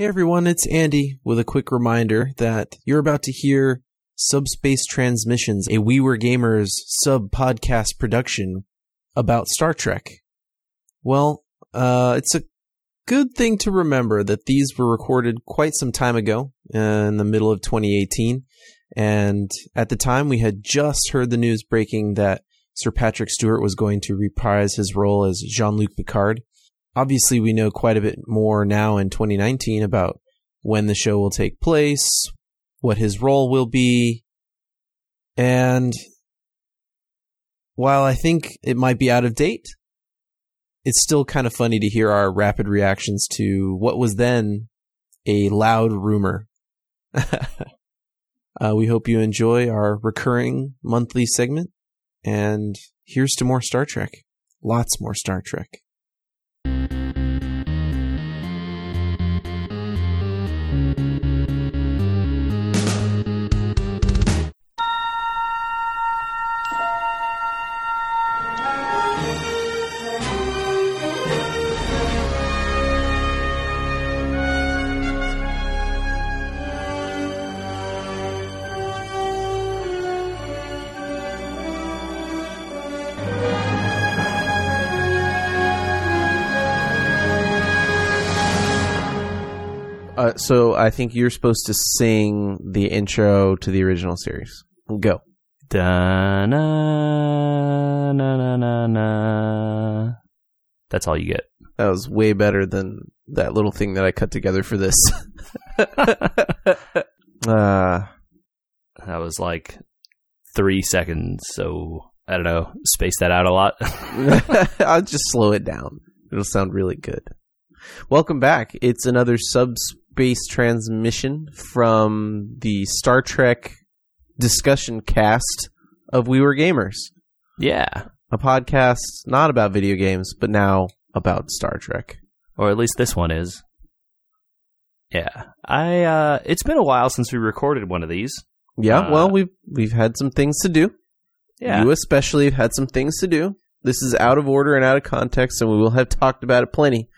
Hey everyone, it's Andy with a quick reminder that you're about to hear Subspace Transmissions, a We Were Gamers sub podcast production about Star Trek. Well, uh, it's a good thing to remember that these were recorded quite some time ago in the middle of 2018. And at the time, we had just heard the news breaking that Sir Patrick Stewart was going to reprise his role as Jean Luc Picard. Obviously, we know quite a bit more now in 2019 about when the show will take place, what his role will be, and while I think it might be out of date, it's still kind of funny to hear our rapid reactions to what was then a loud rumor. uh, we hope you enjoy our recurring monthly segment, and here's to more Star Trek. Lots more Star Trek. So I think you're supposed to sing the intro to the original series. Go. Da na na na na na. That's all you get. That was way better than that little thing that I cut together for this. uh, That was like three seconds. So I don't know. Space that out a lot. I'll just slow it down. It'll sound really good. Welcome back. It's another subspace transmission from the Star Trek discussion cast of We Were Gamers, yeah. a podcast not about video games, but now about Star Trek. Or at least this one is. Yeah. I uh it's been a while since we recorded one of these. Yeah, Uh, well, we've we've had some things to do. Yeah. You especially have had some things to do. This is out of order and out of context, and we will have talked about it plenty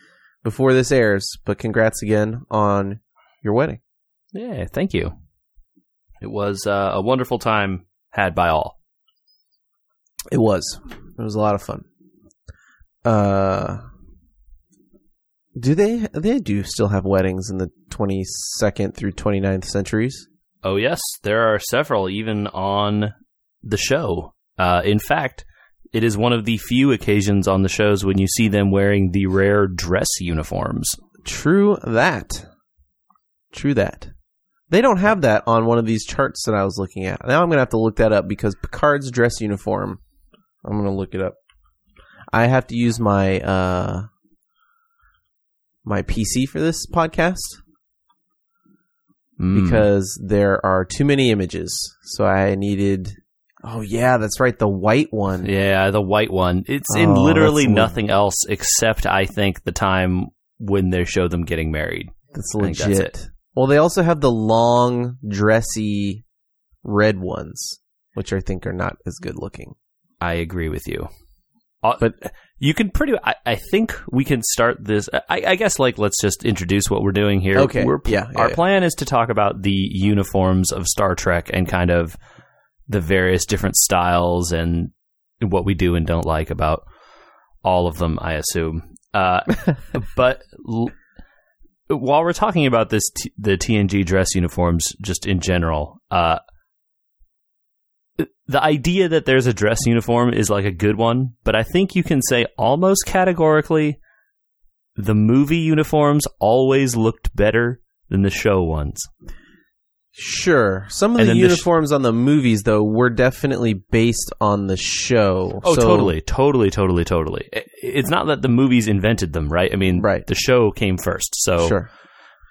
before this airs. But congrats again on your wedding. yeah, thank you. It was uh, a wonderful time had by all. It was. It was a lot of fun. Uh, do they? They do still have weddings in the twenty second through 29th centuries. Oh yes, there are several even on the show. Uh, in fact, it is one of the few occasions on the shows when you see them wearing the rare dress uniforms. True that. True that. They don't have that on one of these charts that I was looking at. Now I'm gonna have to look that up because Picard's dress uniform. I'm gonna look it up. I have to use my uh my PC for this podcast Mm. because there are too many images. So I needed. Oh yeah, that's right, the white one. yeah, the white one. It's in Oh, literally that's le- nothing else except I think the time when they show them getting married. That's legit. that's Well, they also have the long, dressy red ones, which I think are not as good looking. I agree with you. Uh, But- you can pretty. I, I think we can start this. I, I guess like let's just introduce what we're doing here. Okay, We're, yeah, yeah, our yeah. plan is to talk about the uniforms of Star Trek and kind of the various different styles and what we do and don't like about all of them. I assume. Uh, but l- while we're talking about this, t- the TNG dress uniforms, just in general, uh, the idea that there's a dress uniform is like a good one, but I think you can say almost categorically the movie uniforms always looked better than the show ones. Sure. Some of And the then the sh- uniforms on the movies, though, were definitely based on the show. Oh, So- totally, totally, totally, totally. It's not that the movies invented them, right? I mean, Right. the show came first, so Sure.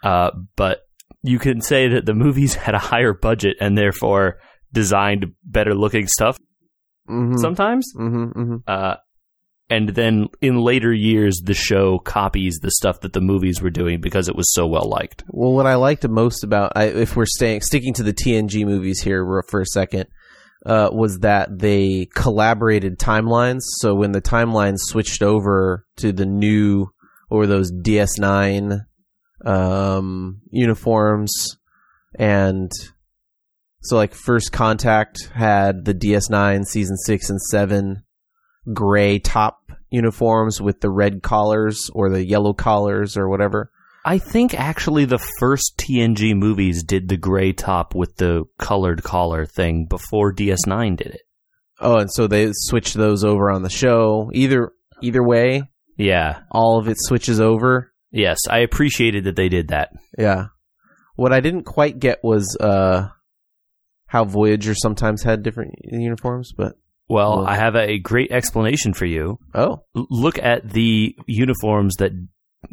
uh, but you can say that the movies had a higher budget and therefore designed better looking stuff Mm-hmm. sometimes. mm-hmm, mm-hmm. Uh, and then in later years, the show copies the stuff that the movies were doing because it was so well liked. Well, what I liked most about, I, if we're staying sticking to the TNG movies here for- a second, uh, was that they collaborated timelines. So when the timelines switched over to the new or those DS9 um, uniforms, and so like First Contact had the DS9 season six and seven gray top uniforms with the red collars or the yellow collars or whatever. I think actually the first TNG movies did the gray top with the colored collar thing before DS9 did it. Oh, and so they switched those over on the show. Either either way, Yeah. all of it switches over. Yes, I appreciated that they did that. Yeah. What I didn't quite get was uh how Voyager sometimes had different uniforms, but Well, Well- I have a great explanation for you. oh, look at the uniforms that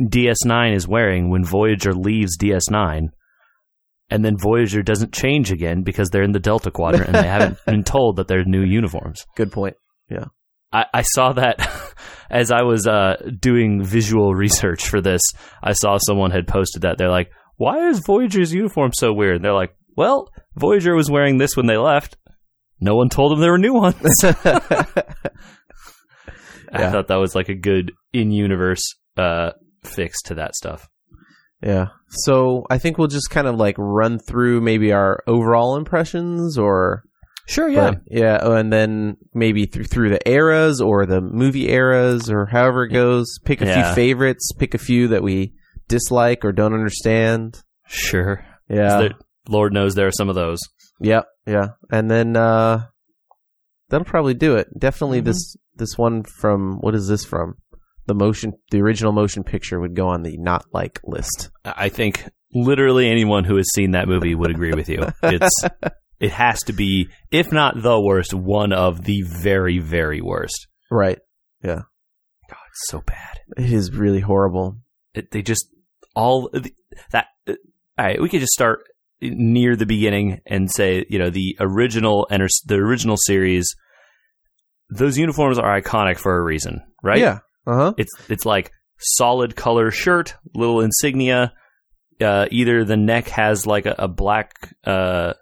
DS9 is wearing when Voyager leaves DS9. And then Voyager doesn't change again because they're in the Delta Quadrant and they haven't been told that they're new uniforms. good point. I, I saw that as I was uh, doing visual research for this. I saw someone had posted that. They're like, why is Voyager's uniform so weird? And they're like, well, Voyager was wearing this when they left. No one told them there were new ones. I Yeah. thought that was like a good in universe uh, fix to that stuff. yeah. So I think we'll just kind of like run through maybe our overall impressions or Sure, but- yeah, oh, and then maybe through through the eras or the movie eras or however it goes. Pick a Yeah. few favorites, pick a few that we dislike or don't understand. Sure. Yeah. There- Lord knows there are some of those. Yep, yeah. And then uh that'll probably do it. Definitely Mhm. this this one from what is this from? The motion the original motion picture would go on the not like list. I think literally anyone who has seen that movie would agree with you. It's it has to be, if not the worst, one of the very, very worst. Right. Yeah. God, it's so bad. It is really horrible. It, they just all that. uh, All right, we could just start near the beginning and say, you know, the original enter the original series. Those uniforms are iconic for a reason, right? Yeah. Uh-huh. It's it's like solid color shirt, little insignia. Uh, either the neck has like a, a black uh,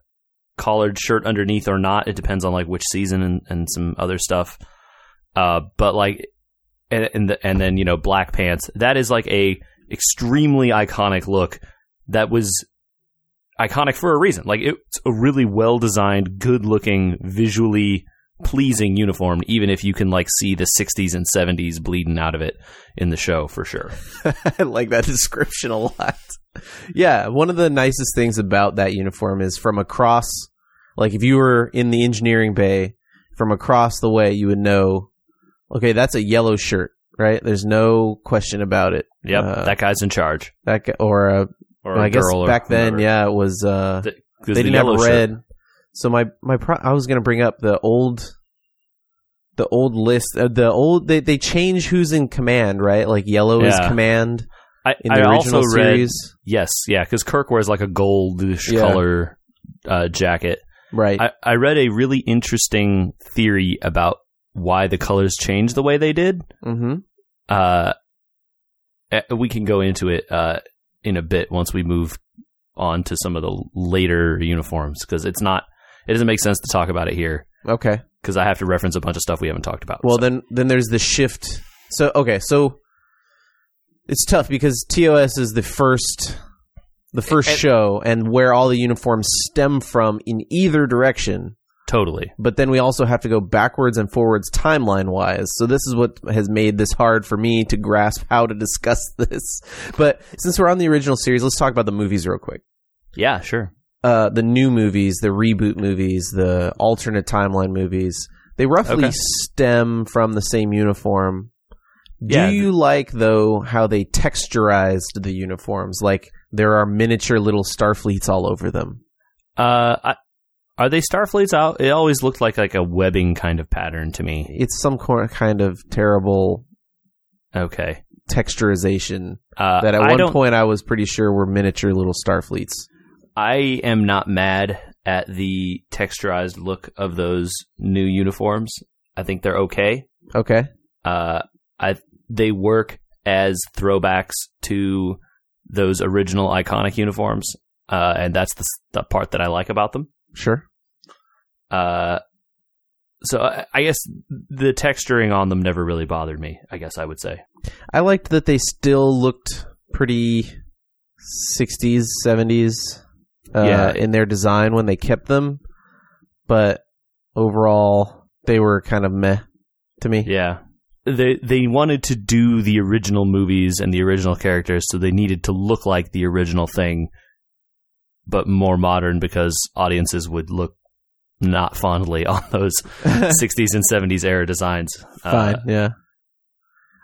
collared shirt underneath or not. It depends on like which season and, and some other stuff. Uh, but like, and and, the, and then you know black pants. That is like a extremely iconic look. That was iconic for a reason. Like it's a really well designed, good looking, visually pleasing uniform, even if you can like see the 60s and 70s bleeding out of it in the show for sure. I like that description a lot. Yeah, one of the nicest things about that uniform is from across like if you were in the engineering bay from across the way you would know okay, that's a yellow shirt, right? There's no question about it. Yep, Uh, that guy's in charge. That guy, or a Or I guess back then, yeah, it was. Uh, The- they the didn't have red. shirt- So my my pro- I was gonna bring up the old, the old list. Uh, the old they they change who's in command, right? Like yellow is command I, in the I original also read series, yes, yeah, because Kirk wears like a goldish Yeah. color uh, jacket. right? I, I read a really interesting theory about why the colors changed the way they did. mm-hmm. Uh, eh, we can go into it uh, in a bit once we move on to some of the later uniforms because it's not. It doesn't make sense to talk about it here Okay. because I have to reference a bunch of stuff we haven't talked about. Well, So- then then there's the shift. So okay, so it's tough because TOS is the first the first And- show and where all the uniforms stem from in either direction. Totally. but then we also have to go backwards and forwards timeline wise. So this is what has made this hard for me to grasp how to discuss this. But since we're on the original series, let's talk about the movies real quick. Yeah, sure. Uh, the new movies, the reboot movies, the alternate timeline movies, they roughly Okay. stem from the same uniform. Do Yeah. you like though how they texturized the uniforms? Like there are miniature little Starfleets all over them. Uh, I, are they Starfleets out? It always looked like like a webbing kind of pattern to me. It's some cor- kind of terrible Okay. texturization Uh, that at I one point I was pretty sure were miniature little Starfleets. I am not mad at the texturized look of those new uniforms. I think they're okay. Okay. Uh, I they work as throwbacks to those original iconic uniforms, uh, and that's the, the part that I like about them. Sure. Uh, so I, I guess the texturing on them never really bothered me. I guess I would say. I liked that they still looked pretty 60s, 70s uh, Yeah. in their design when they kept them, but overall they were kind of meh to me. Yeah. They they wanted to do the original movies and the original characters, so they needed to look like the original thing, but more modern because audiences would look not fondly on those 60s and 70s era designs. uh, Fine, yeah.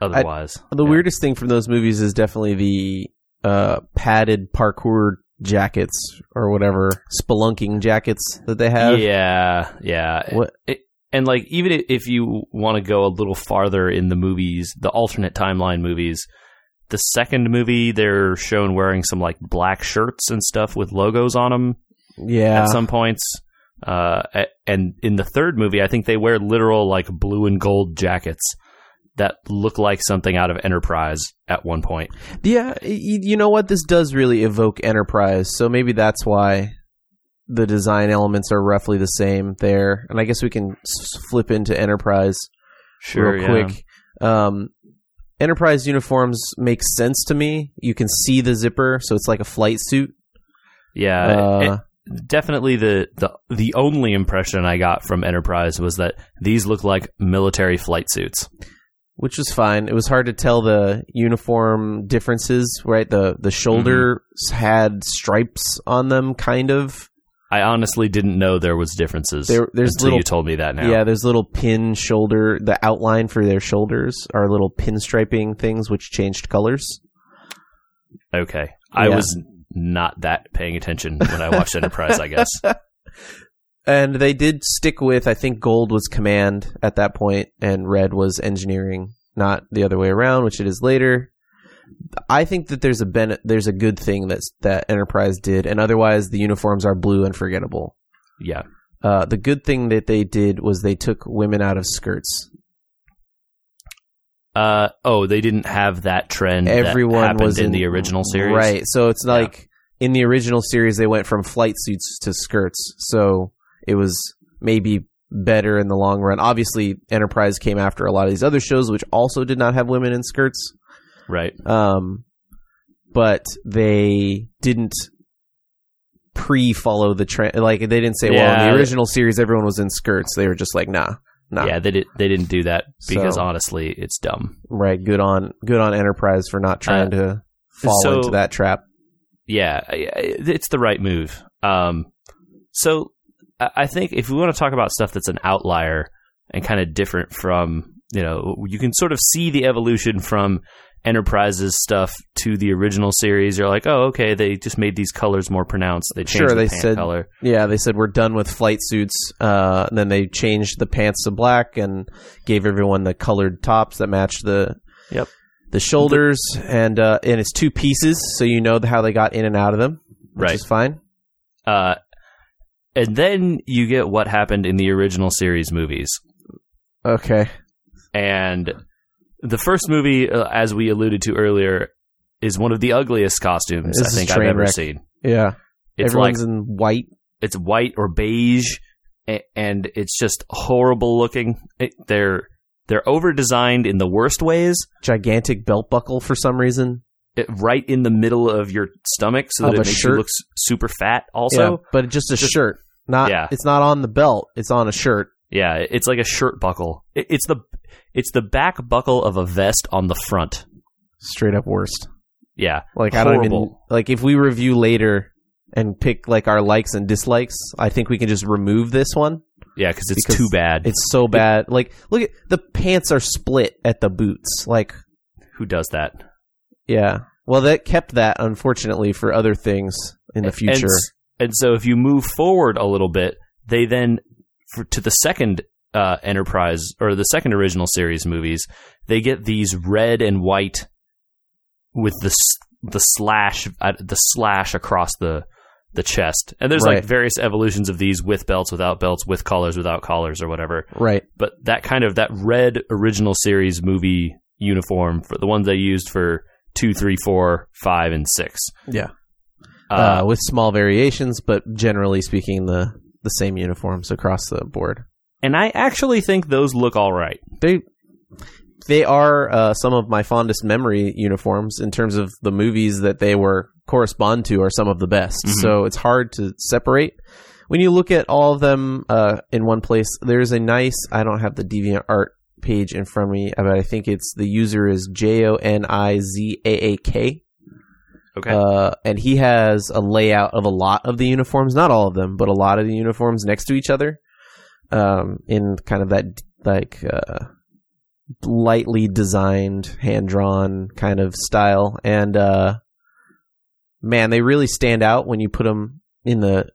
otherwise, The Yeah. weirdest thing from those movies is definitely the uh, padded parkour jackets or whatever spelunking jackets that they have. Yeah, yeah. What? It- and like even if you want to go a little farther in the movies, the alternate timeline movies, the second movie they're shown wearing some like black shirts and stuff with logos on them Yeah, at some points. Uh, and in the third movie, I think they wear literal like blue and gold jackets that look like something out of Enterprise at one point. yeah. You know what? This does really evoke Enterprise, so maybe that's why the design elements are roughly the same there. And I guess we can s- flip into Enterprise real quick. Um, Enterprise uniforms make sense to me. You can see the zipper, so it's like a flight suit. Yeah, Uh, it- definitely the, the the only impression I got from Enterprise was that these look like military flight suits. which was fine. It was hard to tell the uniform differences, right? The the shoulders had stripes on them, kind of. I honestly didn't know there was differences There- there's until little- you told me that now. Yeah, there's little pin shoulder. The outline for their shoulders are little pinstriping things, which changed colors. Okay. I Yeah. was not that paying attention when I watched Enterprise, I guess. And they did stick with, I think gold was command at that point, and red was engineering, not the other way around, which it is later. I think that there's a ben- there's a good thing that that Enterprise did, and otherwise the uniforms are blue and forgettable. Yeah. Uh, the good thing that they did was they took women out of skirts. Uh oh, they didn't have that trend Everyone that happened was in, in the original series. right? So it's Yeah. like in the original series they went from flight suits to skirts, so it was maybe better in the long run. Obviously, Enterprise came after a lot of these other shows, which also did not have women in skirts. Right. Um, but they didn't pre-follow the trend. Like they didn't say, "Well, in the original series, everyone was in skirts." They were just like, "Nah, nah." Yeah, they did they didn't do that because So- honestly, it's dumb. Right. Good on good on Enterprise for not trying to fall so- into that trap. Yeah, it's the right move. Um so I think if we want to talk about stuff that's an outlier and kind of different from, you know, you can sort of see the evolution from Enterprise's stuff to the original series. You're like, oh, okay, they just made these colors more pronounced. They changed Sure, the they pant said- color. Yeah, they said we're done with flight suits. Uh, and then they changed the pants to black and gave everyone the colored tops that matched the Yep. the shoulders. and uh, and it's two pieces, so you know how they got in and out of them, which Right. is fine. Uh, and then you get what happened in the original series movies. Okay, And the first movie, uh, as we alluded to earlier, is one of the ugliest costumes This I think I've ever wreck. seen. yeah, It's like everyone's in white. it's white or beige, and it's just horrible looking. It, they're they're over designed in the worst ways. Gigantic belt buckle for some reason. It, right in the middle of your stomach, so Of that it makes shirt. you look super fat. yeah, Also, but just a just- shirt. Not. Yeah. It's not on the belt. It's on a shirt. Yeah, it's like a shirt buckle. It, it's the it's the back buckle of a vest on the front. Straight up worst. Yeah, Like I don't even like if we review later and pick like our likes and dislikes. I think we can just remove this one. yeah, because it's Because too bad. It's so bad. Like look at the pants are split at the boots. Like Who does that? yeah. Well, that kept that unfortunately for other things in the future. s- And, so if you move forward a little bit, they then for, to the second uh, Enterprise or the second original series movies, they get these red and white with the the slash uh, the slash across the the chest. And there's like various evolutions of these with belts, without belts, with collars, without collars, or whatever. right. But that kind of that red original series movie uniform for the ones they used for two, three, four, five, and six. Yeah. Uh, Uh, with small variations, but generally speaking, the the same uniforms across the board. and I actually think those look all right. They they are uh, some of my fondest memory uniforms in terms of the movies that they were correspond to are some of the best. Mhm. So it's hard to separate. When you look at all of them uh, in one place, there's a nice. I don't have the deviant art page in front of me, but I think it's the user is J O N I Z A A K. Okay. Uh, and he has a layout of a lot of the uniforms, not all of them, but a lot of the uniforms next to each other, um, in kind of that like uh, lightly designed, hand drawn kind of style. And uh, man, they really stand out when you put them in the.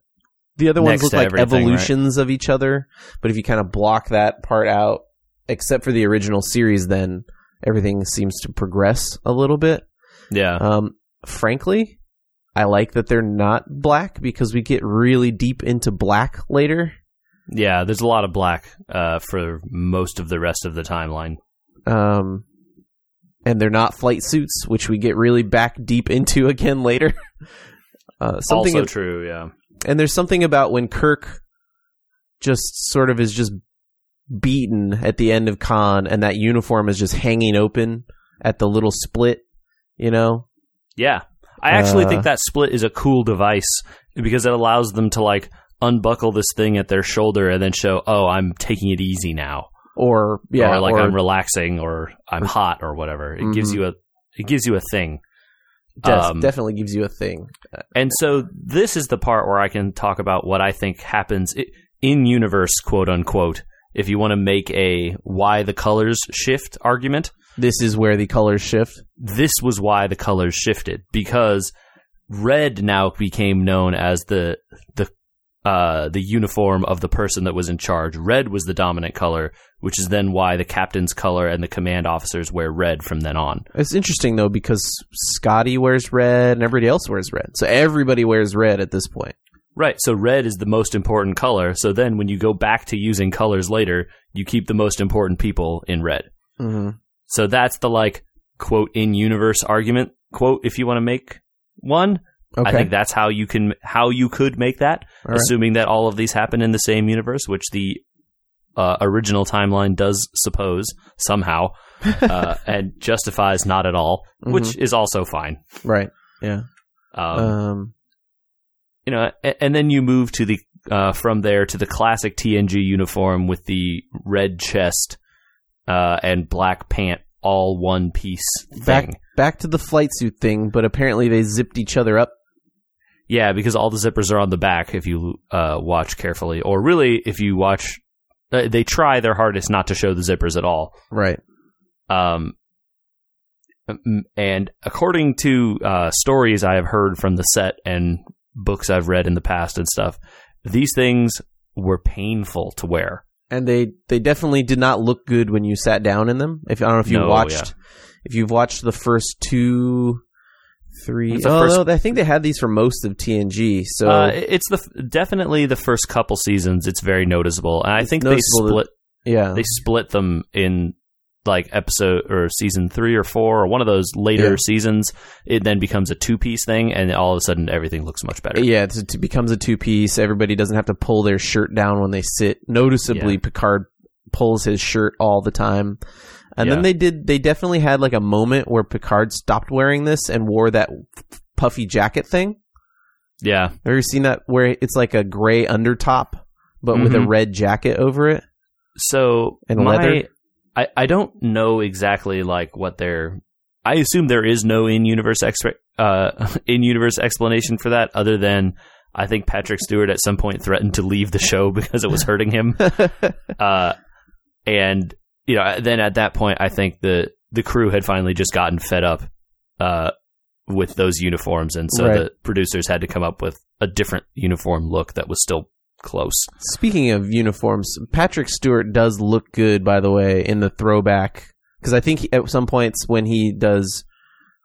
The other ones Next look like everything, right? evolutions of each other, but if you kind of block that part out, except for the original series, then everything seems to progress a little bit. yeah. Um, frankly, I like that they're not black because we get really deep into black later. yeah. There's a lot of black uh, for most of the rest of the timeline. Um, and they're not flight suits, which we get really back deep into again later. Uh, something also true. Yeah. and there's something about when Kirk just sort of is just beaten at the end of Khan, and that uniform is just hanging open at the little split. You know, Yeah. I actually Uh, think that split is a cool device because it allows them to like unbuckle this thing at their shoulder and then show, oh, I'm taking it easy now. or yeah, or like or I'm relaxing or I'm hot or whatever. It gives Mhm. you a it gives you a thing. um, definitely gives you a thing. And so this is the part where I can talk about what I think happens in universe, quote unquote. If you want to make a why the colors shift argument, This is where the colors shift. this was why the colors shifted because red now became known as the the uh, the uniform of the person that was in charge. Red was the dominant color, which is then why the captain's color and the command officers wear red from then on. It's interesting though because Scotty wears red and everybody else wears red. So everybody wears red at this point. Right. So red is the most important color. So then when you go back to using colors later, you keep the most important people in red. Mm-hmm. So that's the like quote in universe argument quote if you want to make one. Okay. I think that's how you can how you could make that, All right. assuming that all of these happen in the same universe, which the uh, original timeline does suppose somehow, uh, and justifies not at all, which Mhm. is also fine. right. Yeah. Um, Um, you know, a- and then you move to the uh, from there to the classic TNG uniform with the red chest uh, and black pant, all one piece thing. back back to the flight suit thing, but apparently they zipped each other up. Yeah, because all the zippers are on the back if you uh, watch carefully, or really if you watch. Uh, they try their hardest not to show the zippers at all. Right. Um, and according to uh, stories I have heard from the set and books I've read in the past and stuff, these things were painful to wear. And they they definitely did not look good when you sat down in them. If I don't know if you No, watched yeah. if you've watched the first two three oh, first- no, I think they had these for most of TNG. So uh, it's the definitely the first couple seasons. It's very noticeable, and I think they noticeable that- split yeah. they split them in like episode or season three or four or one of those later Yeah. seasons. It then becomes a two piece thing, and all of a sudden everything looks much better. Yeah, it, becomes a two piece. Everybody doesn't have to pull their shirt down when they sit. Noticeably, Yeah. Picard pulls his shirt all the time. And then they did. They definitely had like a moment where Picard stopped wearing this and wore that puffy jacket thing. Yeah, Have you seen that where it's like a gray undertop, but with a Mhm. red jacket over it? So And my, leather? I I don't know exactly like what their. I assume there is no in universe extra uh in universe explanation for that other than I think Patrick Stewart at some point threatened to leave the show because it was hurting him. uh, and you know, then at that point, I think the the crew had finally just gotten fed up uh, with those uniforms, and so Right. the producers had to come up with a different uniform look that was still close. Speaking of uniforms, Patrick Stewart does look good, by the way, in the throwback. Because I think he, at some points when he does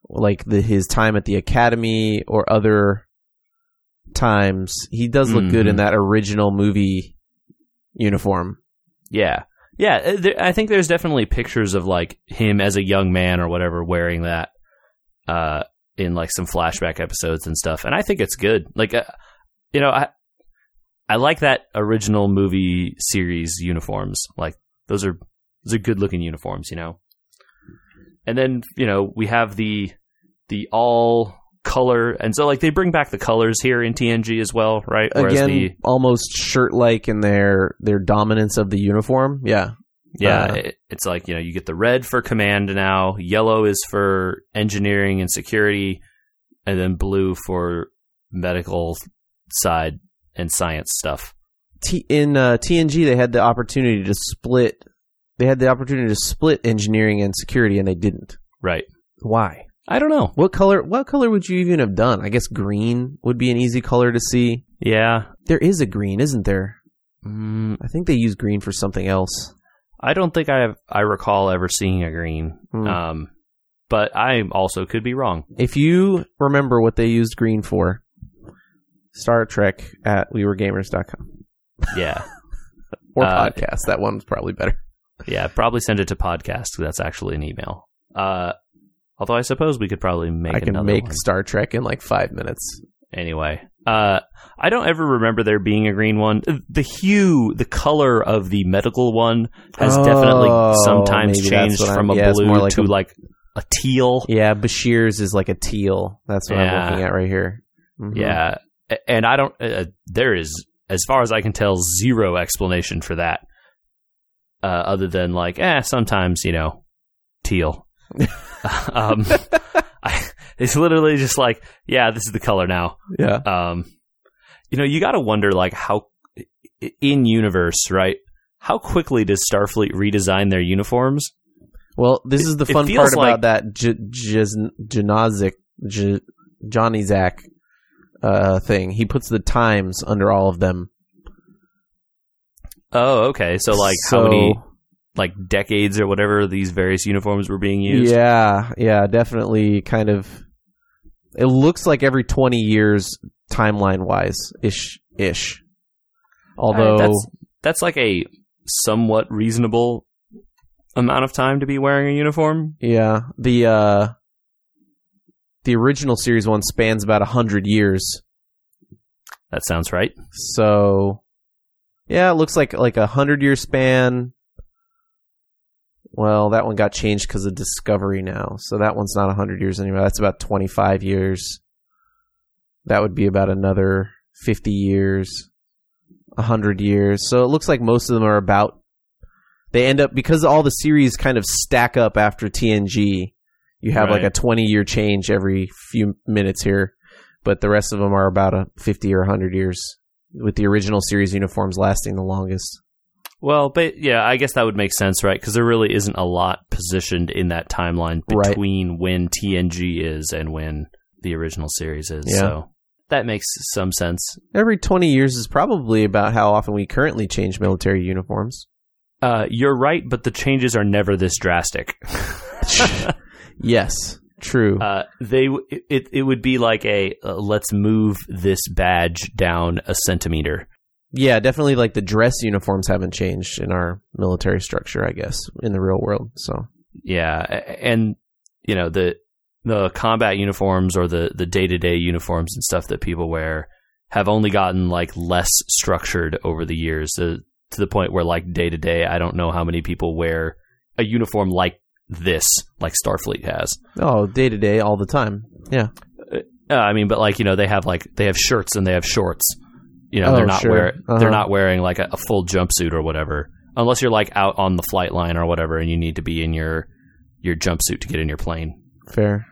like the his time at the academy or other times, he does look good in Mhm. that original movie uniform. Yeah, yeah. uh, There, I think there's definitely pictures of like him as a young man or whatever wearing that uh, in like some flashback episodes and stuff, and I think it's good. Like, uh, you know, I I like that original movie series uniforms. Like those are those are good looking uniforms, you know. And then you know we have the the all color, and so like they bring back the colors here in TNG as well, right? Whereas Again, the almost shirt-like in their their dominance of the uniform. Yeah, yeah, Uh, it, it's like you know you get the red for command now, yellow is for engineering and security, and then blue for medical side and science stuff. T- in uh, TNG they had the opportunity to split. They had the opportunity to split engineering and security, and they didn't. Right. Why? I don't know. What color? What color would you even have done? I guess green would be an easy color to see. Yeah. There is a green, isn't there? Mm, I think they use green for something else. I don't think I have. I recall ever seeing a green. Hmm. Um, but I also could be wrong. If you remember what they used green for, Star Trek at weweregamers.com Yeah. or Uh, podcast. That one's probably better. yeah. Probably send it to podcast. That's actually an email. Uh, although I suppose we could probably make I can make one. Star Trek in like five minutes. anyway. Uh, I don't ever remember there being a green one. The hue, the color of the medical one has Oh, definitely sometimes changed what I'm- from a yeah, blue like to a- like a teal. Yeah, Bashir's is like a teal. That's what I'm looking at right here. Mhm. Yeah, and I don't. Uh, there is, as far as I can tell, zero explanation for that, uh, other than like, eh, sometimes you know, teal. um, I, it's literally just like, yeah, this is the color now. Yeah. um, you know, you got to wonder like how in universe, right? How quickly does Starfleet redesign their uniforms? Well, this is the It- it fun part like- about that J- J- Janazik, J- Johnny Zach uh, thing. He puts the times under all of them. Oh, okay. So like So- how many like decades or whatever these various uniforms were being used? Yeah, yeah, definitely. Kind of. It looks like every twenty years, timeline wise, ish, ish. Although, that's that's like a somewhat reasonable amount of time to be wearing a uniform. yeah, the uh, the original series one spans about a hundred years. That sounds right. So, yeah, it looks like like a hundred year span. Well, that one got changed because of Discovery now, so that one's not a hundred years anymore. That's about twenty five years. That would be about another fifty years, a hundred years. So it looks like most of them are about. They end up because all the series kind of stack up after TNG. You have like a twenty year change every few minutes here, but the rest of them are about a fifty or hundred years with the original series uniforms lasting the longest. Well, but yeah, I guess that would make sense, right? Because there really isn't a lot positioned in that timeline Right. between when TNG is and when the original series is. Yeah. So that makes some sense. Every 20 years is probably about how often we currently change military uniforms. Uh, you're right, but the changes are never this drastic. Yes, true. Uh, they it it would be like a uh, let's move this badge down a centimeter. yeah, definitely like the dress uniforms haven't changed in our military structure, I guess, in the real world. So, Yeah, and you know the the combat uniforms or the the day to day uniforms and stuff that people wear have only gotten like less structured over the years to, to the point where like day to day, I don't know how many people wear a uniform like this, like Starfleet has. oh, day to day, all the time. Yeah. Uh, I mean, but like you know, they have like they have shirts and they have shorts. You know, Oh, they're not sure. wear Uh-huh. they're not wearing like a, a full jumpsuit or whatever, unless you're like out on the flight line or whatever, and you need to be in your your jumpsuit to get in your plane. Fair.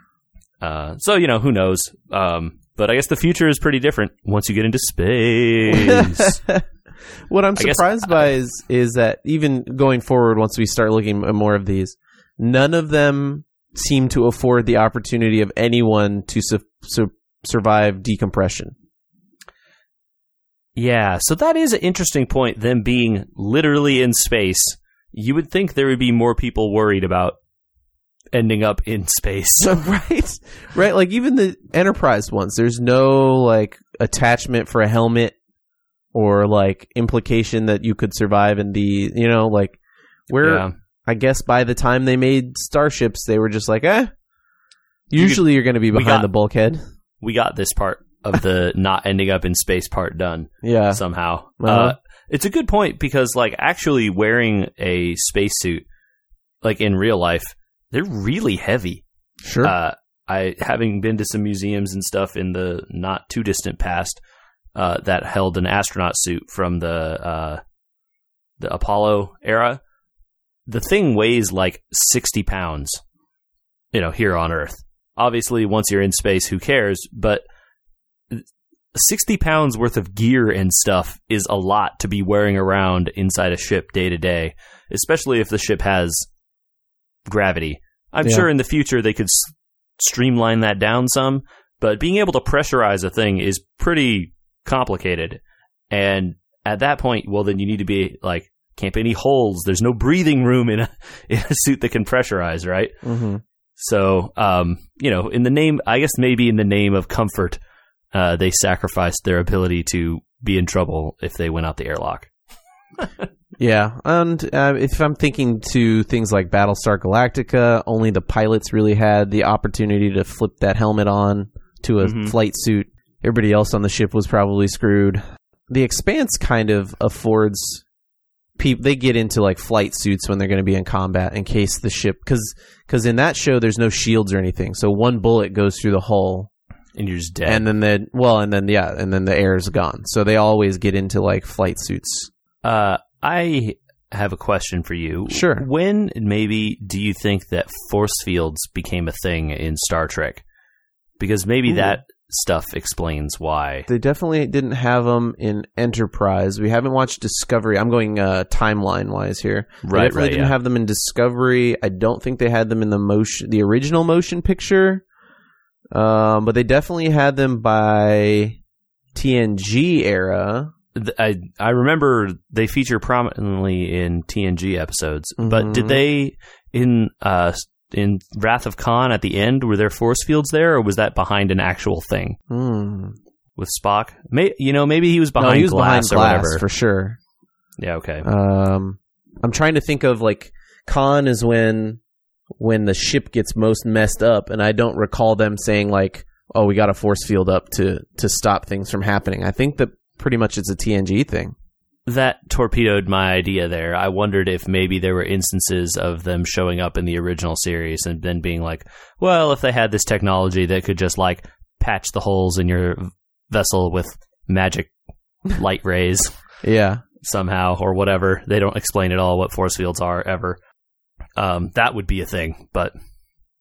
Uh, so you know, who knows? Um, but I guess the future is pretty different once you get into space. what I'm guess- surprised by is is that even going forward, once we start looking at more of these, none of them seem to afford the opportunity of anyone to su- su- survive decompression. yeah, so that is an interesting point. Them being literally in space, you would think there would be more people worried about ending up in space. right, right. Like even the Enterprise ones, there's no like attachment for a helmet or like implication that you could survive in the you know like where yeah. I guess by the time they made starships, they were just like, eh. You Usually, you're going to be behind got- the bulkhead. we got this part of the not ending up in space part done Yeah, somehow. Uh-huh. Uh, it's a good point because like actually wearing a spacesuit like in real life, they're really heavy. sure. Uh, I having been to some museums and stuff in the not too distant past uh, that held an astronaut suit from the uh, the Apollo era. The thing weighs like sixty pounds, you know, here on Earth. Obviously, once you're in space, who cares? But 60 pounds worth of gear and stuff is a lot to be wearing around inside a ship day to day, especially if the ship has gravity. I'm Yeah. sure in the future they could s- streamline that down some, but being able to pressurize a thing is pretty complicated. And at that point, well, then you need to be like, can't be any holes. There's no breathing room in a, in a suit that can pressurize, right? Mm-hmm. So, um, you know, in the name, I guess maybe in the name of comfort, uh, they sacrificed their ability to be in trouble if they went out the airlock. Yeah, and uh, if I'm thinking to things like Battlestar Galactica, only the pilots really had the opportunity to flip that helmet on to a Mhm. flight suit. Everybody else on the ship was probably screwed. The Expanse kind of affords people they get into like flight suits when they're going to be in combat in case the ship because because in that show there's no shields or anything, so one bullet goes through the hull And you're just dead. and then the well and then yeah and then the air is gone. So they always get into like flight suits. uh, I have a question for you. Sure. When maybe do you think that force fields became a thing in Star Trek? Because maybe Ooh. that stuff explains why. They definitely didn't have them in Enterprise. We haven't watched Discovery. I'm going uh, timeline wise here. They Right, definitely right, didn't yeah. have them in Discovery. I don't think they had them in the motion, the original motion picture. Um, but they definitely had them by TNG era. I I remember they feature prominently in TNG episodes, but Mhm. did they in uh in Wrath of Khan at the end were there force fields there, or was that behind an actual thing Hmm. with Spock? May you know maybe he was behind no, he was glass behind or glass whatever. for sure. yeah, okay. Um, I'm trying to think of like Khan is when when the ship gets most messed up, and I don't recall them saying like, "Oh, we got a force field up to to stop things from happening." I think that pretty much it's a TNG thing. That torpedoed my idea there. I wondered if maybe there were instances of them showing up in the original series and then being like, well, if they had this technology that could just like patch the holes in your vessel with magic light rays Yeah, somehow or whatever. They don't explain at all what force fields are ever. Um, that would be a thing, but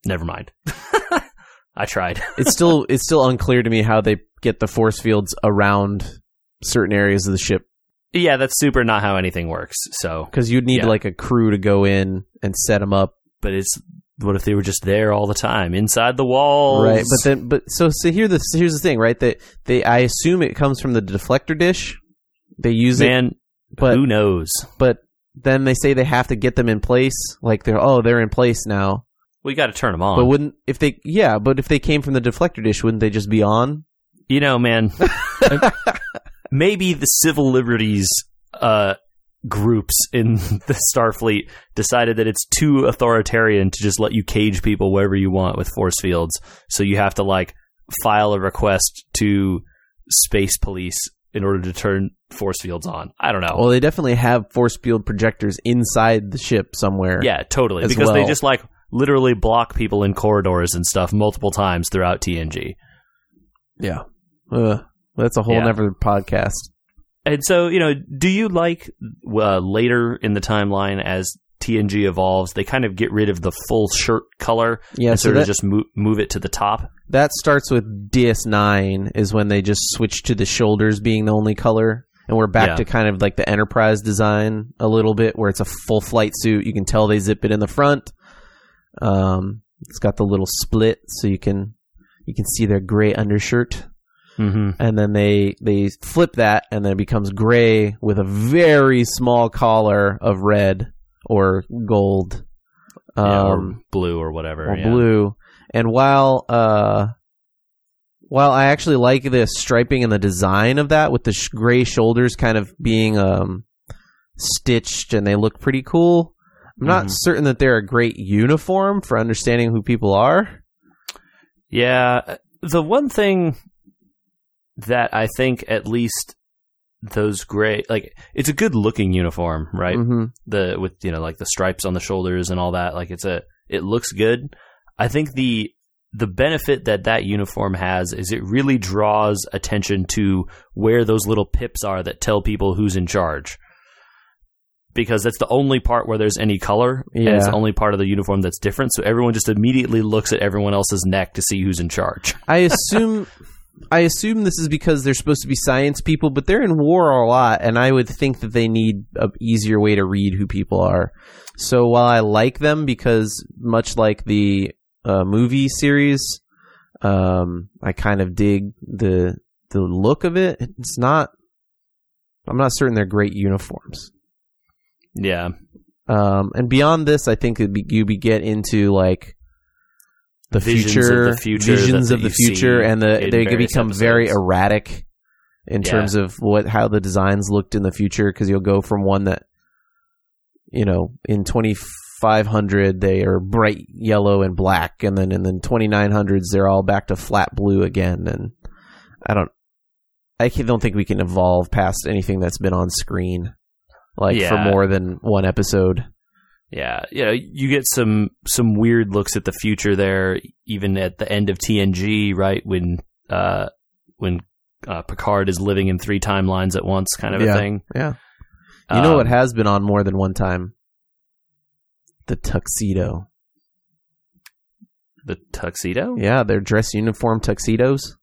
never mind. I tried. it's still it's still unclear to me how they get the force fields around certain areas of the ship yeah, that's super not how anything works. So, because you'd need Yeah. like a crew to go in and set them up, but it's what if they were just there all the time inside the walls? right? But then, but so so here the here's the thing, right? That they I assume it comes from the deflector dish. They use it, but who knows? but then they say they have to get them in place. Like they're oh they're in place now. We got to turn them on. But wouldn't if they yeah, but if they came from the deflector dish, wouldn't they just be on? you know, man, maybe the civil liberties uh, groups in the Starfleet decided that it's too authoritarian to just let you cage people wherever you want with force fields. So you have to like file a request to space police in order to turn force fields on. I don't know. Well, they definitely have force field projectors inside the ship somewhere. yeah, totally. Because they just like literally block people in corridors and stuff multiple times throughout TNG. yeah. Uh, that's a whole Yeah. nother podcast. And so, you know, do you like uh, later in the timeline as TNG evolves, they kind of get rid of the full shirt color Yeah, and so sort that, of just move, move it to the top? that starts with DS9 is when they just switch to the shoulders being the only color. And we're back Yeah. to kind of like the Enterprise design a little bit, where it's a full flight suit. You can tell they zip it in the front. Um, it's got the little split, so you can you can see their gray undershirt. Mm-hmm. and then they they flip that and then it becomes gray with a very small collar of red or gold Yeah, or um, blue or whatever. or yeah. blue and while uh while I actually like the striping and the design of that with the sh- gray shoulders kind of being um stitched and they look pretty cool I'm not Mhm. certain that they're a great uniform for understanding who people are Yeah. The one thing that I think at least those gray, like, it's a good looking uniform, right? hmm the with you know like the stripes on the shoulders and all that like it's a it looks good i think the the benefit that that uniform has is it really draws attention to where those little pips are that tell people who's in charge. Because that's the only part where there's any color, and it's the only part of the uniform that's different. So everyone just immediately looks at everyone else's neck to see who's in charge. I assume I assume this is because they're supposed to be science people, but they're in war a lot, and I would think that they need a easier way to read who people are. So while I like them because much like the uh, movie series, um, I kind of dig the the look of it. It's not. I'm not certain they're great uniforms. Yeah, Um, and beyond this, I think it'd be, you be get into like the Visions future, of the future visions of the future, and the they could become very erratic in Yeah. terms of what how the designs looked in the future. Because you'll go from one that you know in 2500 they are bright yellow and black, and then in the 2900s they're all back to flat blue again. And I don't, I don't think we can evolve past anything that's been on screen like for more than one episode. Yeah. You know, you get some some weird looks at the future there, even at the end of TNG, right when uh, when uh, Picard is living in three timelines at once, kind of Yeah. a thing. Yeah. You know Um, what has been on more than one time? The tuxedo. the tuxedo? Yeah, they're dress uniform tuxedos.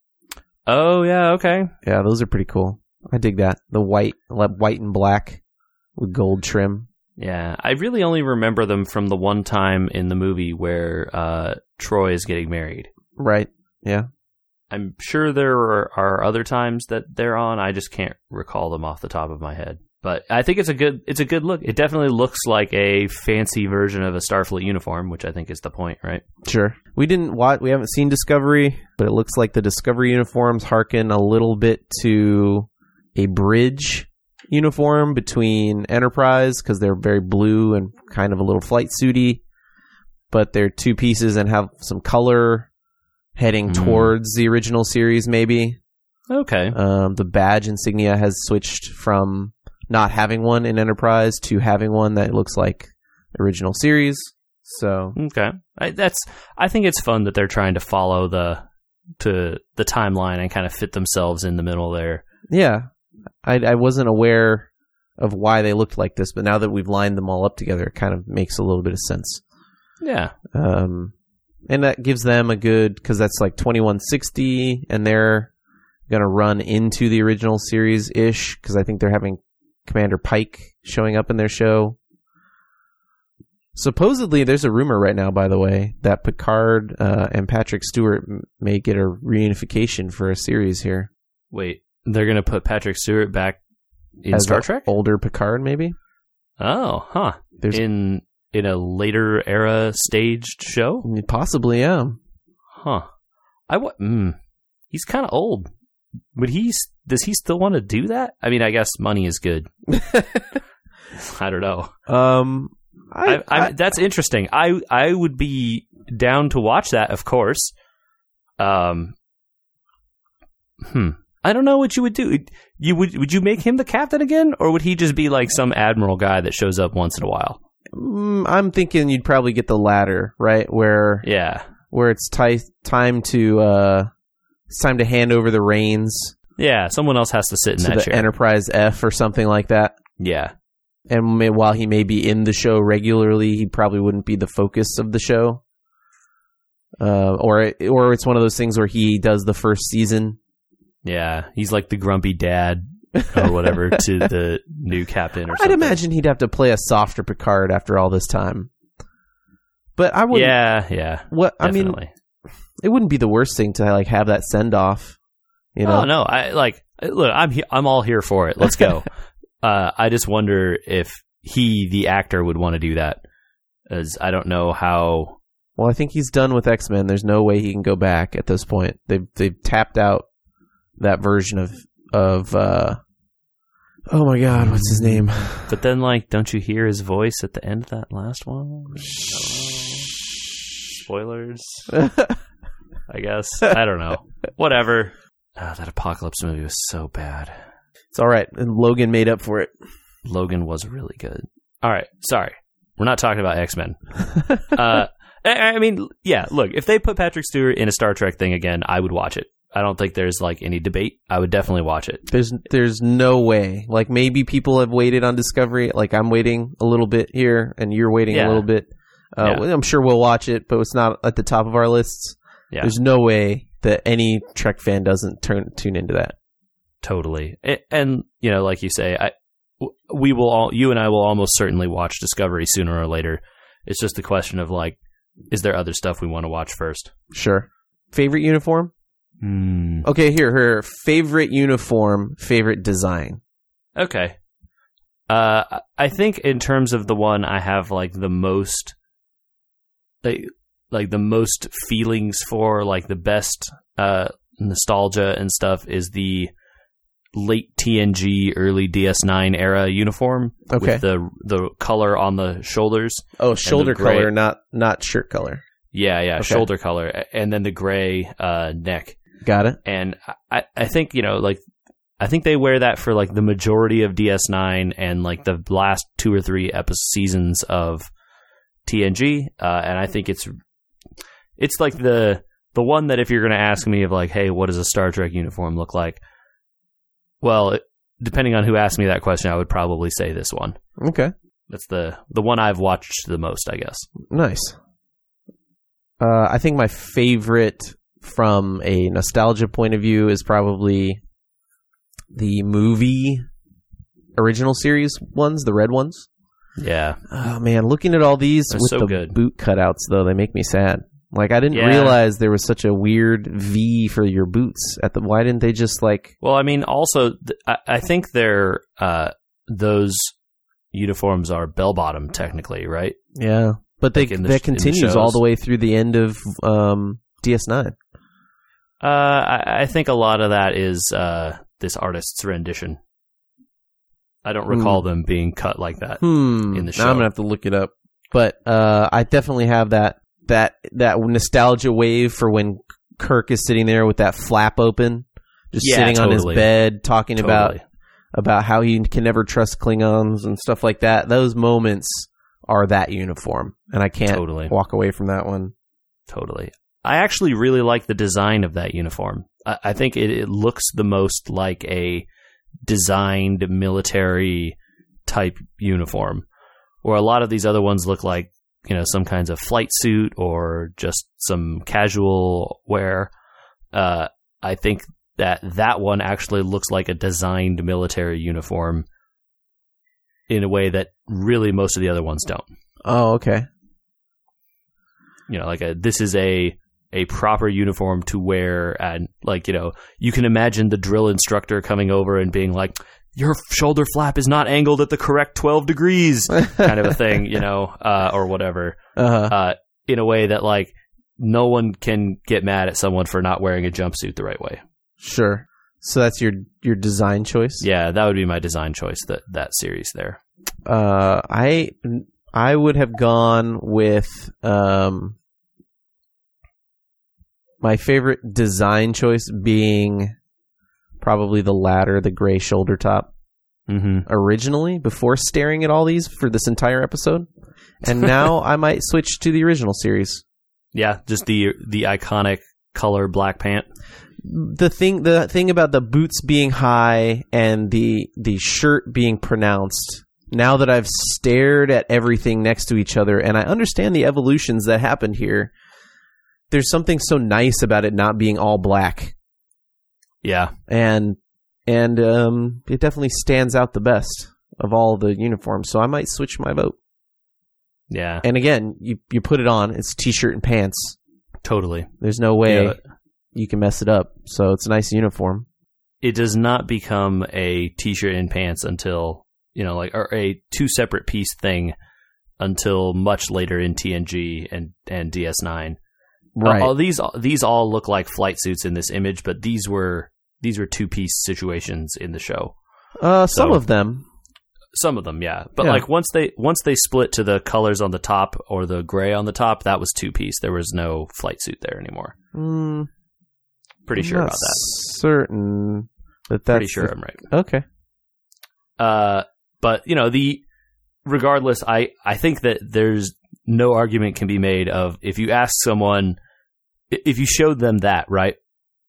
Oh yeah, okay. Yeah, those are pretty cool. I dig that. The white, white and black with gold trim. Yeah, I really only remember them from the one time in the movie where uh, Troi is getting married. Right. Yeah. I'm sure there are, are other times that they're on. I just can't recall them off the top of my head. But I think it's a good it's a good look. It definitely looks like a fancy version of a Starfleet uniform, which I think is the point, right? Sure. We didn't watch. We haven't seen Discovery, but it looks like the Discovery uniforms harken a little bit to a bridge uniform between Enterprise because they're very blue and kind of a little flight suity, but they're two pieces and have some color heading Hmm. towards the original series. Maybe Okay. um, the badge insignia has switched from not having one in Enterprise to having one that looks like original series. So Okay. I, that's I think it's fun that they're trying to follow the to the timeline and kind of fit themselves in the middle there. Yeah, I, I wasn't aware of why they looked like this, but now that we've lined them all up together, it kind of makes a little bit of sense. Yeah. Um, and that gives them a good because that's like twenty one sixty, and they're gonna run into the original series ish because I think they're having Commander Pike showing up in their show. Supposedly, there's a rumor right now, by the way, that Picard uh, and Patrick Stewart m- may get a reunification for a series here. Wait, they're gonna put Patrick Stewart back in As Star Trek? older Picard, maybe. Oh, huh. There's in in a later era staged show? Possibly, yeah. Huh. I wa- mm, he's kind of old. Would he? Does he still want to do that? I mean, I guess money is good. I don't know. Um, I, I, I, that's interesting. I I would be down to watch that, of course. Um. Hmm. I don't know what you would do. You would would you make him the captain again, or would he just be like some admiral guy that shows up once in a while? mm, I'm thinking you'd probably get the latter, right? Where Yeah. where it's ti- time to uh, it's time to hand over the reins Yeah. Someone else has to sit in to that the chair. Enterprise F or something like that. yeah. And may, while he may be in the show regularly, he probably wouldn't be the focus of the show. Uh, or or it's one of those things where he does the first season. Yeah, he's like the grumpy dad or whatever to the new captain or I'd imagine he'd have to play a softer Picard after all this time. But I would. Yeah, yeah. What I mean, it wouldn't be the worst thing to like have that send off. You know, oh no, I like look. I'm he- I'm all here for it. Let's go. uh, I just wonder if he, the actor, would want to do that, as I don't know how. Well, I think he's done with X Men. There's no way he can go back at this point. They've they've tapped out that version of of. uh Oh my God, what's his name? But then, like, don't you hear his voice at the end of that last one? Spoilers, I guess. I don't know. Whatever. Ah, that apocalypse movie was so bad. It's all right, and Logan made up for it. Logan was really good. All right, sorry, we're not talking about X Men. uh, I mean, yeah. Look, if they put Patrick Stewart in a Star Trek thing again, I would watch it. I don't think there's like any debate. I would definitely watch it. There's there's no way. Like maybe people have waited on Discovery. Like I'm waiting a little bit here, and you're waiting Yeah. a little bit. Uh, Yeah. I'm sure we'll watch it, but it's not at the top of our lists. Yeah. There's no way that any Trek fan doesn't turn tune into that. Totally. A- And, you know, like you say, I we will all, you and I will almost certainly watch Discovery sooner or later. It's just a question of like, is there other stuff we want to watch first? Sure. Favorite uniform? Hmm. Okay, here, her favorite uniform, favorite design. Okay. Uh, I- think in terms of the one I have like the most, like, like the most feelings for, like the best uh, nostalgia and stuff is the late TNG, early DS9 era uniform Okay. with the the color on the shoulders. Oh, shoulder color, not not shirt color. Yeah, yeah, Okay. shoulder color, and then the gray uh, neck. Got it. and I, I think you know like I think they wear that for like the majority of DS9 and like the last two or three episodes seasons of TNG, uh, and I think it's it's like the the one that if you're going to ask me of like, hey, what does a Star Trek uniform look like? Well, it, depending on who asked me that question, I would probably say this one. Okay. That's the the one I've watched the most, I guess. Nice. Uh, I think my favorite from a nostalgia point of view is probably the movie original series ones, the red ones. Yeah, Oh man, looking at all these They're with so the good. boot cutouts though, they make me sad. Like I didn't Yeah. realize there was such a weird V for your boots at the. Why didn't they just like? Well, I mean, also, th- I, I think they're uh, those uniforms are bell bottom technically, right? Yeah, but they Like the that in the continues all the way through the end of um, DS9. Uh, I, I think a lot of that is uh, this artist's rendition. I don't recall them being cut like that. Hmm. in the show. Now. I'm gonna have to look it up. But uh, I definitely have that that that nostalgia wave for when Kirk is sitting there with that flap open, just Yeah, sitting on his bed talking about about how he can never trust Klingons and stuff like that. Those moments are that uniform, and I can't Totally. walk away from that one. Totally. I actually really like the design of that uniform. I, I think it, it looks the most like a designed military type uniform, where a lot of these other ones look like you know some kinds of flight suit or just some casual wear. Uh, I think that that one actually looks like a designed military uniform in a way that really most of the other ones don't Oh, okay. you know like a this is a a proper uniform to wear and like you know you can imagine the drill instructor coming over and being like your shoulder flap is not angled at the correct 12 degrees kind of a thing you know uh, or whatever Uh, uh, in a way that like no one can get mad at someone for not wearing a jumpsuit the right way sure. So that's your your design choice. yeah that would be my design choice that that series there Uh, I I would have gone with um my favorite design choice being probably the latter, the gray shoulder top. mm-hmm. Originally, before staring at all these for this entire episode, and now I might switch to the original series. yeah just the the iconic color black pant the thing the thing about the boots being high and the the shirt being pronounced now that I've stared at everything next to each other and I understand the evolutions that happened here there's something so nice about it not being all black. Yeah. And and um it definitely stands out the best of all the uniforms so I might switch my vote. Yeah. And again you you put it on it's t-shirt and pants. Totally. There's no way Yeah. you can mess it up so it's a nice uniform. It does not become a t-shirt and pants until you know like or a two separate piece thing until much later in TNG and and DS9. Right All these these all look like flight suits in this image, but these were these were two piece situations in the show. uh some so- of them Some of them, yeah, but Yeah. like once they once they split to the colors on the top or the gray on the top, that was two piece. There was no flight suit there anymore. Mm, Pretty I'm sure about that. Certain that that's Pretty sure the- I'm right. okay. Uh, but you know the regardless, I I think that there's no argument can be made of if you ask someone if you showed them that right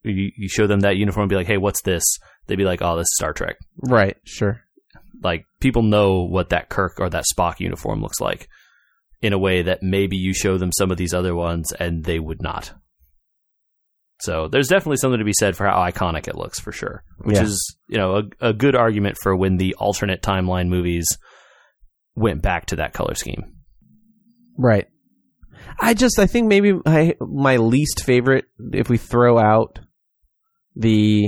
you, you show them that uniform and be like hey what's this they'd be like oh this is star trek Right. Sure. like people know what that kirk or that spock uniform looks like in a way that maybe you show them some of these other ones and they would not so there's definitely something to be said for how iconic it looks for sure which Yeah. is you know a, a good argument for when the alternate timeline movies went back to that color scheme Right. I just I think maybe I my least favorite if we throw out the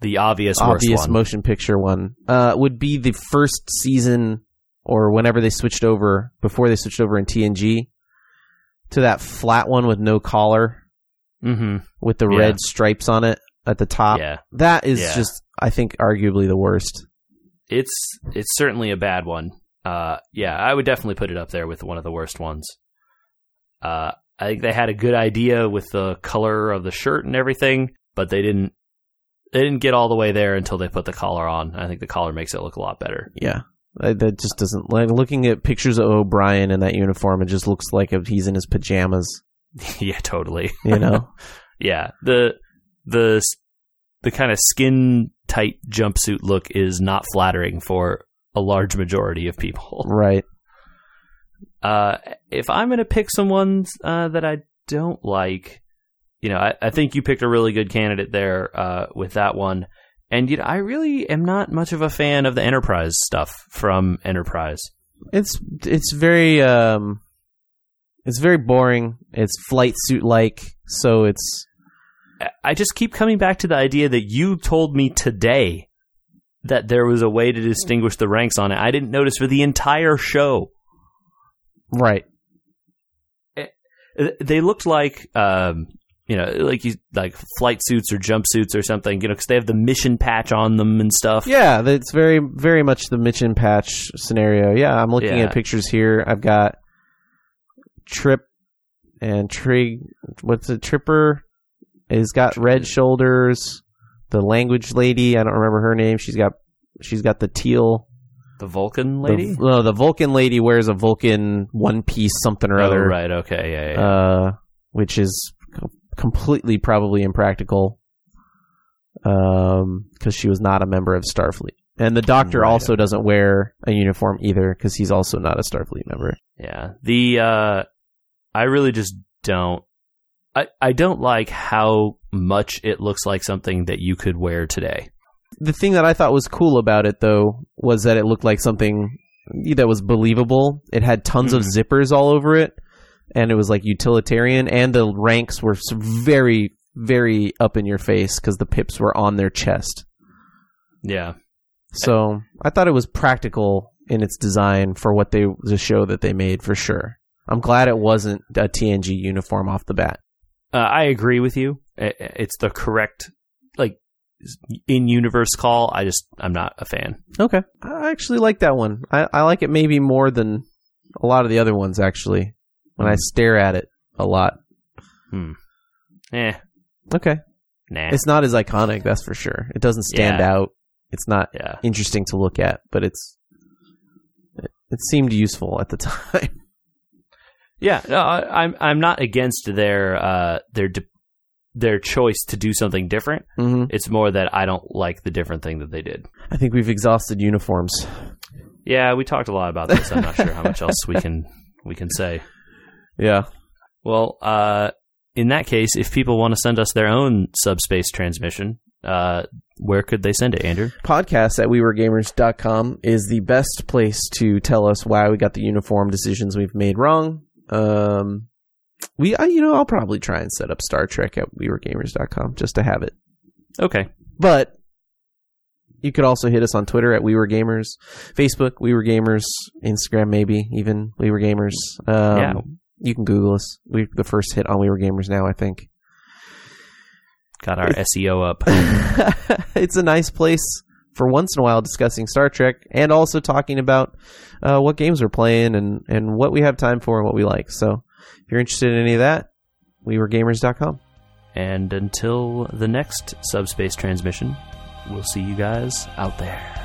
the obvious, obvious worst one. motion picture one uh, would be the first season or whenever they switched over before they switched over in TNG to that flat one with no collar mm-hmm. with the Yeah. red stripes on it at the top. Yeah, That is Yeah. just I think arguably the worst. it's it's certainly a bad one. Uh, yeah, I would definitely put it up there with one of the worst ones. Uh, I think they had a good idea with the color of the shirt and everything, but they didn't. They didn't get all the way there until they put the collar on. I think the collar makes it look a lot better. Yeah. That just doesn't like looking at pictures of O'Brien in that uniform. It just looks like he's in his pajamas. yeah, totally. You know, Yeah, the the the kind of skin tight jumpsuit look is not flattering for a large majority of people. right? Uh, if I'm going to pick someone uh, that I don't like, you know, I, I think you picked a really good candidate there uh, with that one. And you know, I really am not much of a fan of the Enterprise stuff from Enterprise. It's it's very um, it's very boring. It's flight suit like, so it's I just keep coming back to the idea that you told me today that there was a way to distinguish the ranks on it. I didn't notice for the entire show. Right. Uh, They looked like, um, you know, like you like flight suits or jumpsuits or something. You know, because they have the mission patch on them and stuff. Yeah, that's very very much the mission Patch scenario. Yeah, I'm looking Yeah. at pictures here. I've got Trip and Trig. What's it? Tripper has got red shoulders. The language lady, I don't remember her name. She's got she's got the teal. The Vulcan the- lady. no, the Vulcan lady wears a Vulcan one piece something or oh, other. right. Okay. Yeah. yeah. uh, which is co- completely probably impractical because she was not a member of Starfleet. And the Doctor Right. also doesn't wear a uniform either because he's also not a Starfleet member. Yeah. The uh I really just don't I I don't like how much it looks like something that you could wear today. The thing that I thought was cool about it, though, was that it looked like something that was believable. It had tons of zippers all over it, and it was like utilitarian, and the ranks were very, very up in your face because the pips were on their chest. Yeah. So I thought it was practical in its design for what they the show that they made for sure. I'm glad it wasn't a TNG uniform off the bat. Uh, I agree with you. It's the correct in universe call. I just I'm not a fan. Okay, I actually like that one. I, I like it maybe more than a lot of the other ones actually. When I stare at it a lot. Hmm. Eh, Okay, nah. it's not as iconic, that's for sure. It doesn't stand Yeah. out. It's not yeah. interesting to look at, but it's it, it seemed useful at the time. Yeah, no, I, I'm I'm not against their uh their de- their choice to do something different. hmm It's more that I don't like the different thing that they did. I think we've exhausted uniforms. Yeah, we talked a lot about this. I'm not sure how much else we can we can say. Yeah. Well, uh, in that case, if people want to send us their own subspace transmission, uh, where could they send it, Andrew? podcast at weweregamers.com is the best place to tell us why we got the uniform decisions we've made wrong. Um, we, I, you know, I'll probably try and set up Star Trek at weweregamers.com just to have it. Okay. But you could also hit us on Twitter at We Were Gamers, Facebook We Were Gamers, Instagram maybe even We Were Gamers. Um, Yeah. You can Google us. We the first hit on We Were Gamers now, I think. Got our SEO up. it's a nice place for once in a while discussing Star Trek and also talking about uh, what games we're playing and, and what we have time for and what we like. So if you're interested in any of that, we were gamers.com. And until the next subspace transmission, we'll see you guys out there.